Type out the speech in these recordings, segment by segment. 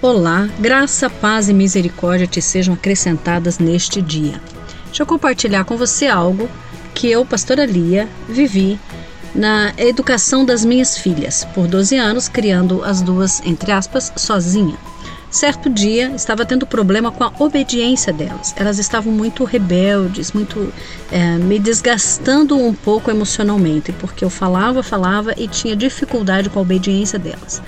Olá, graça, paz e misericórdia te sejam acrescentadas neste dia. Deixa eu compartilhar com você algo que eu, pastora Lia, vivi na educação das minhas filhas, por 12 anos, criando as duas, entre aspas, sozinha. Certo dia, estava tendo problema com a obediência delas. Elas estavam muito rebeldes, muito é, me desgastando um pouco emocionalmente, porque eu falava, falava e tinha dificuldade com a obediência delas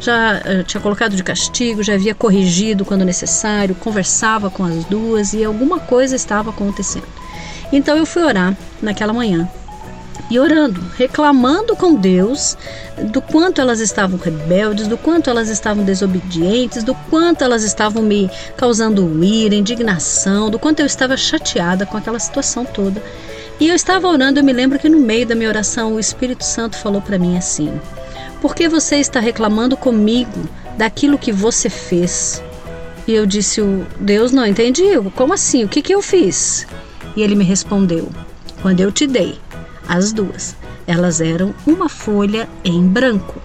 já uh, tinha colocado de castigo, já havia corrigido quando necessário, conversava com as duas e alguma coisa estava acontecendo. Então eu fui orar naquela manhã e orando, reclamando com Deus do quanto elas estavam rebeldes, do quanto elas estavam desobedientes, do quanto elas estavam me causando ira, indignação, do quanto eu estava chateada com aquela situação toda. E eu estava orando, eu me lembro que no meio da minha oração o Espírito Santo falou para mim assim: por que você está reclamando comigo daquilo que você fez? E eu disse: Deus, não entendi. Como assim? O que, que eu fiz? E ele me respondeu: Quando eu te dei as duas, elas eram uma folha em branco.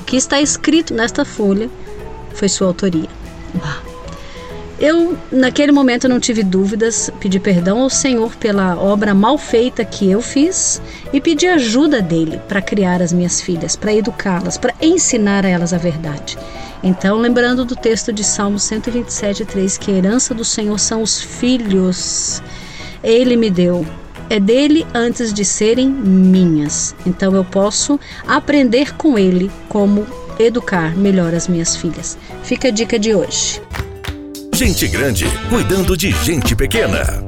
O que está escrito nesta folha foi sua autoria. Eu, naquele momento, não tive dúvidas, pedi perdão ao Senhor pela obra mal feita que eu fiz e pedi ajuda dele para criar as minhas filhas, para educá-las, para ensinar a elas a verdade. Então, lembrando do texto de Salmo 127, 3, que a herança do Senhor são os filhos, ele me deu. É dele antes de serem minhas. Então, eu posso aprender com ele como educar melhor as minhas filhas. Fica a dica de hoje. Gente grande cuidando de gente pequena.